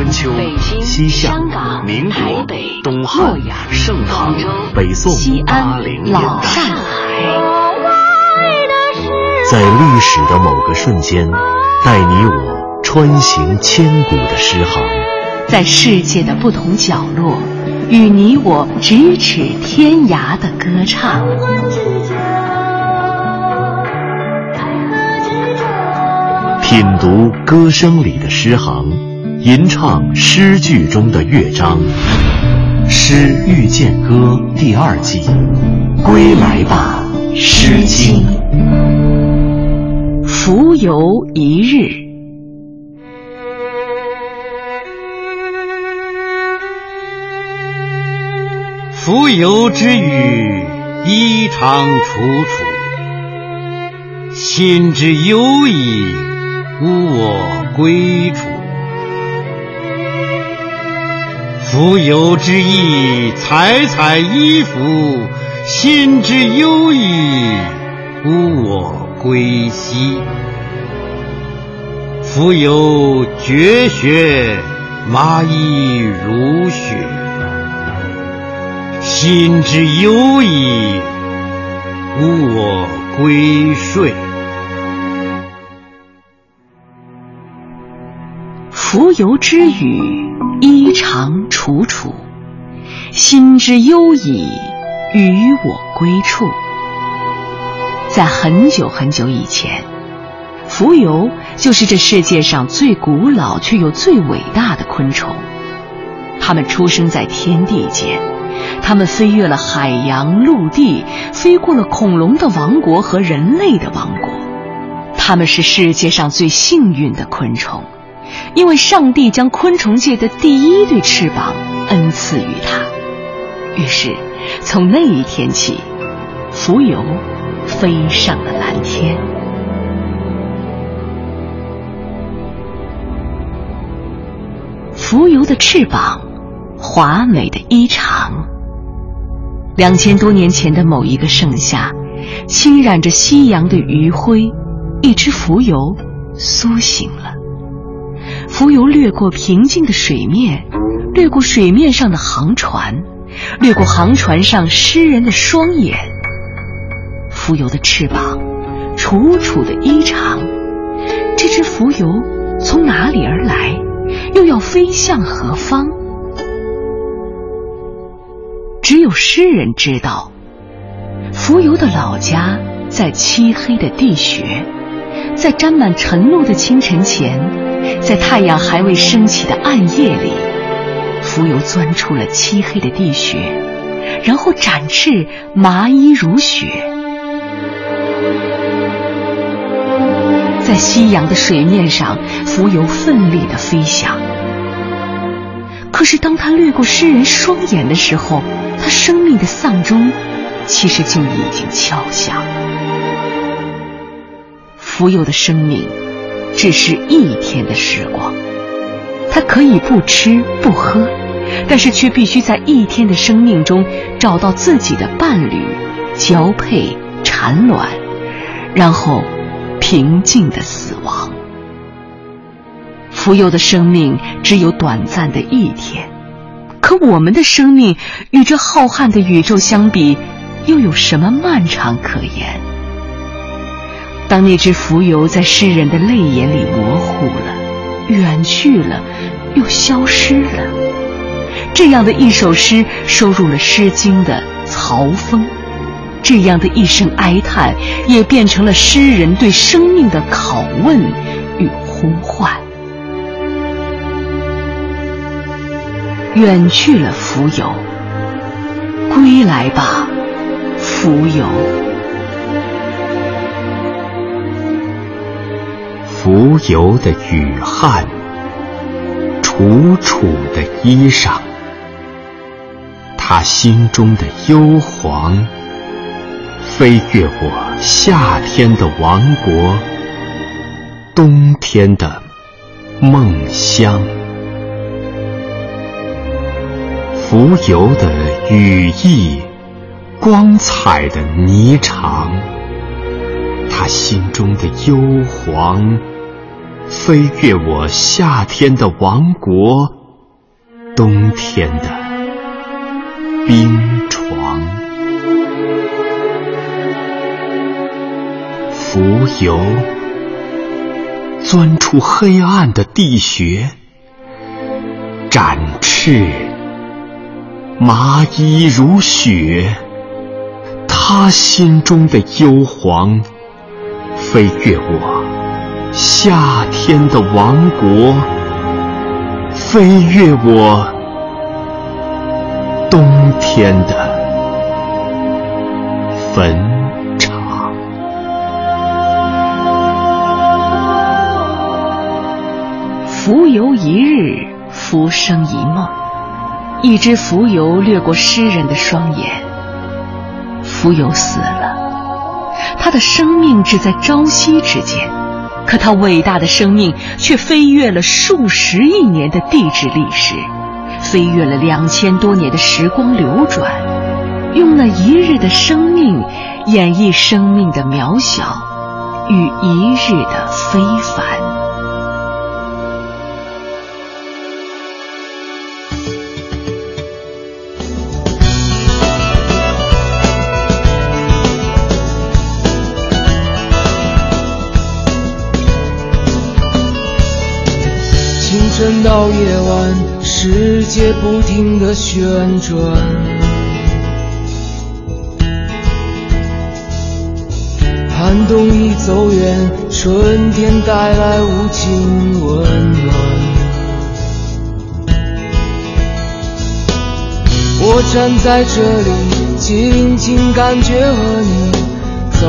春秋、西夏、民国、东汉、盛唐、北宋、八零年代，在历史的某个瞬间，带你我穿行千古的诗行；在世界的不同角落，与你我咫尺天涯的歌唱。品读歌声里的诗行，吟唱诗句中的乐章，《诗遇见歌》第二季，归来吧，《诗经》。浮游一日，浮游之语，衣裳楚楚，心之忧矣。无我归处，浮游之意，采采衣服；心之忧矣，无我归兮。浮游绝学，麻衣如雪；心之忧矣，无我归睡。浮游之语，衣裳楚楚；心之忧矣，与我归处。在很久很久以前，蜉蝣就是这世界上最古老却又最伟大的昆虫。它们出生在天地间，它们飞越了海洋、陆地，飞过了恐龙的王国和人类的王国。它们是世界上最幸运的昆虫。因为上帝将昆虫界的第一对翅膀恩赐于他，于是从那一天起，蜉蝣飞上了蓝天。蜉蝣的翅膀，华美的衣裳。两千多年前的某一个盛夏，侵染着夕阳的余晖，一只蜉蝣苏醒了。浮游掠过平静的水面，掠过水面上的航船，掠过航船上诗人的双眼。浮游的翅膀，楚楚的衣裳。这只浮游从哪里而来？又要飞向何方？只有诗人知道。浮游的老家在漆黑的地穴，在沾满晨露的清晨前。在太阳还未升起的暗夜里，蜉蝣钻出了漆黑的地穴，然后展翅，麻衣如雪，在夕阳的水面上，蜉蝣奋力的飞翔。可是，当他掠过诗人双眼的时候，他生命的丧钟其实就已经敲响。蜉蝣的生命。只是一天的时光，他可以不吃不喝，但是却必须在一天的生命中找到自己的伴侣，交配产卵，然后平静的死亡。浮游的生命只有短暂的一天，可我们的生命与这浩瀚的宇宙相比，又有什么漫长可言？当那只浮游在诗人的泪眼里模糊了、远去了，又消失了，这样的一首诗收入了《诗经》的曹风，这样的一声哀叹也变成了诗人对生命的拷问与呼唤。远去了浮游，归来吧，浮游。浮游的雨汗，楚楚的衣裳，他心中的幽篁，飞越我夏天的王国，冬天的梦乡。浮游的羽翼，光彩的霓裳，他心中的幽篁。飞越我夏天的王国，冬天的冰床。浮游，钻出黑暗的地穴，展翅，麻衣如雪。他心中的幽篁，飞越我夏天的王国，飞越我冬天的坟场。浮游一日，浮生一梦。一只浮游掠过诗人的双眼。浮游死了，他的生命只在朝夕之间，可他伟大的生命却飞越了数十亿年的地质历史，飞越了两千多年的时光流转，用那一日的生命演绎生命的渺小与一日的非凡。到夜晚，世界不停的旋转，寒冬已走远，春天带来无尽温暖。我站在这里，静静感觉和你走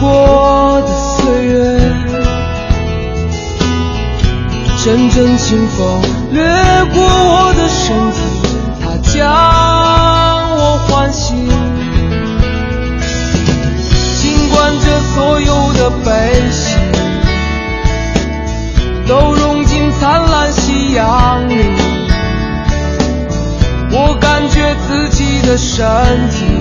过的岁月。阵阵清风掠过我的身体，它将我唤醒。尽管这所有的悲喜都融进灿烂夕阳里，我感觉自己的身体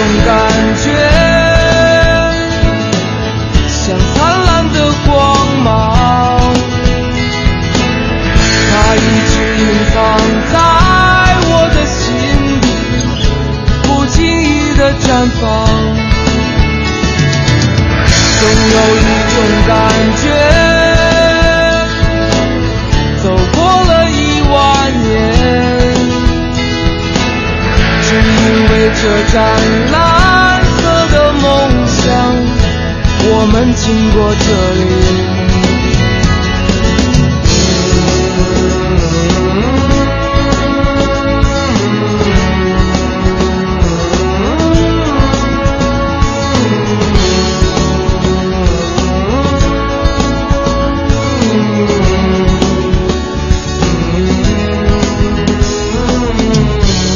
种感觉，像灿烂的光芒，它一直隐藏在我的心底，不经意的绽放。总有一种感觉，这湛蓝色的梦想。我们经过这里。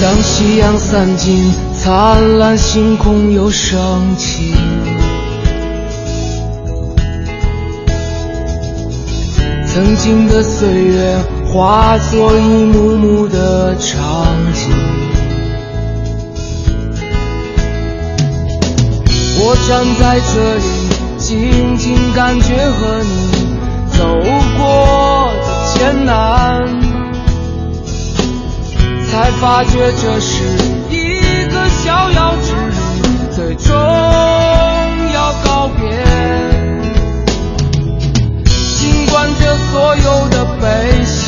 当夕阳散尽，灿烂星空又升起。曾经的岁月化作一幕幕的场景，我站在这里，静静感觉和你走过的艰难，才发觉这是一的逍遥之旅，最终要告别。尽管这所有的悲喜，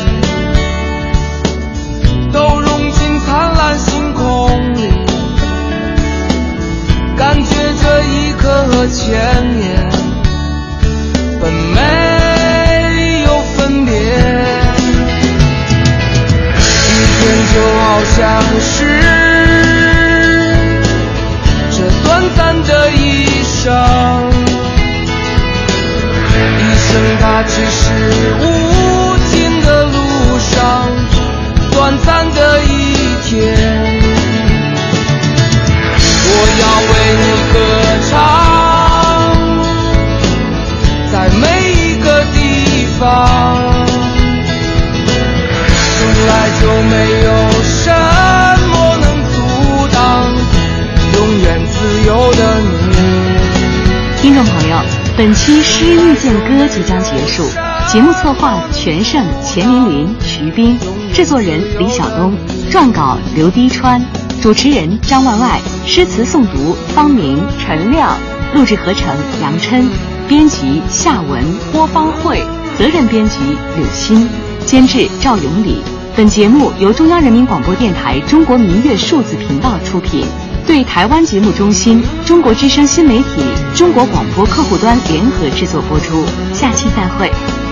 的一生一生。它只是无尽的路上短暂的一天，我要为你本期《诗遇见歌》即将结束。节目策划：全胜、钱琳琳、徐斌，制作人李晓东，撰稿刘滴川，主持人张万外，诗词诵读方明、陈亮，录制合成杨琛，编辑夏文，播方慧，责任编辑柳鑫，监制赵永礼。本节目由中央人民广播电台中国民乐数字频道出品。对台湾节目中心、中国之声新媒体、中国广播客户端联合制作播出。下期再会。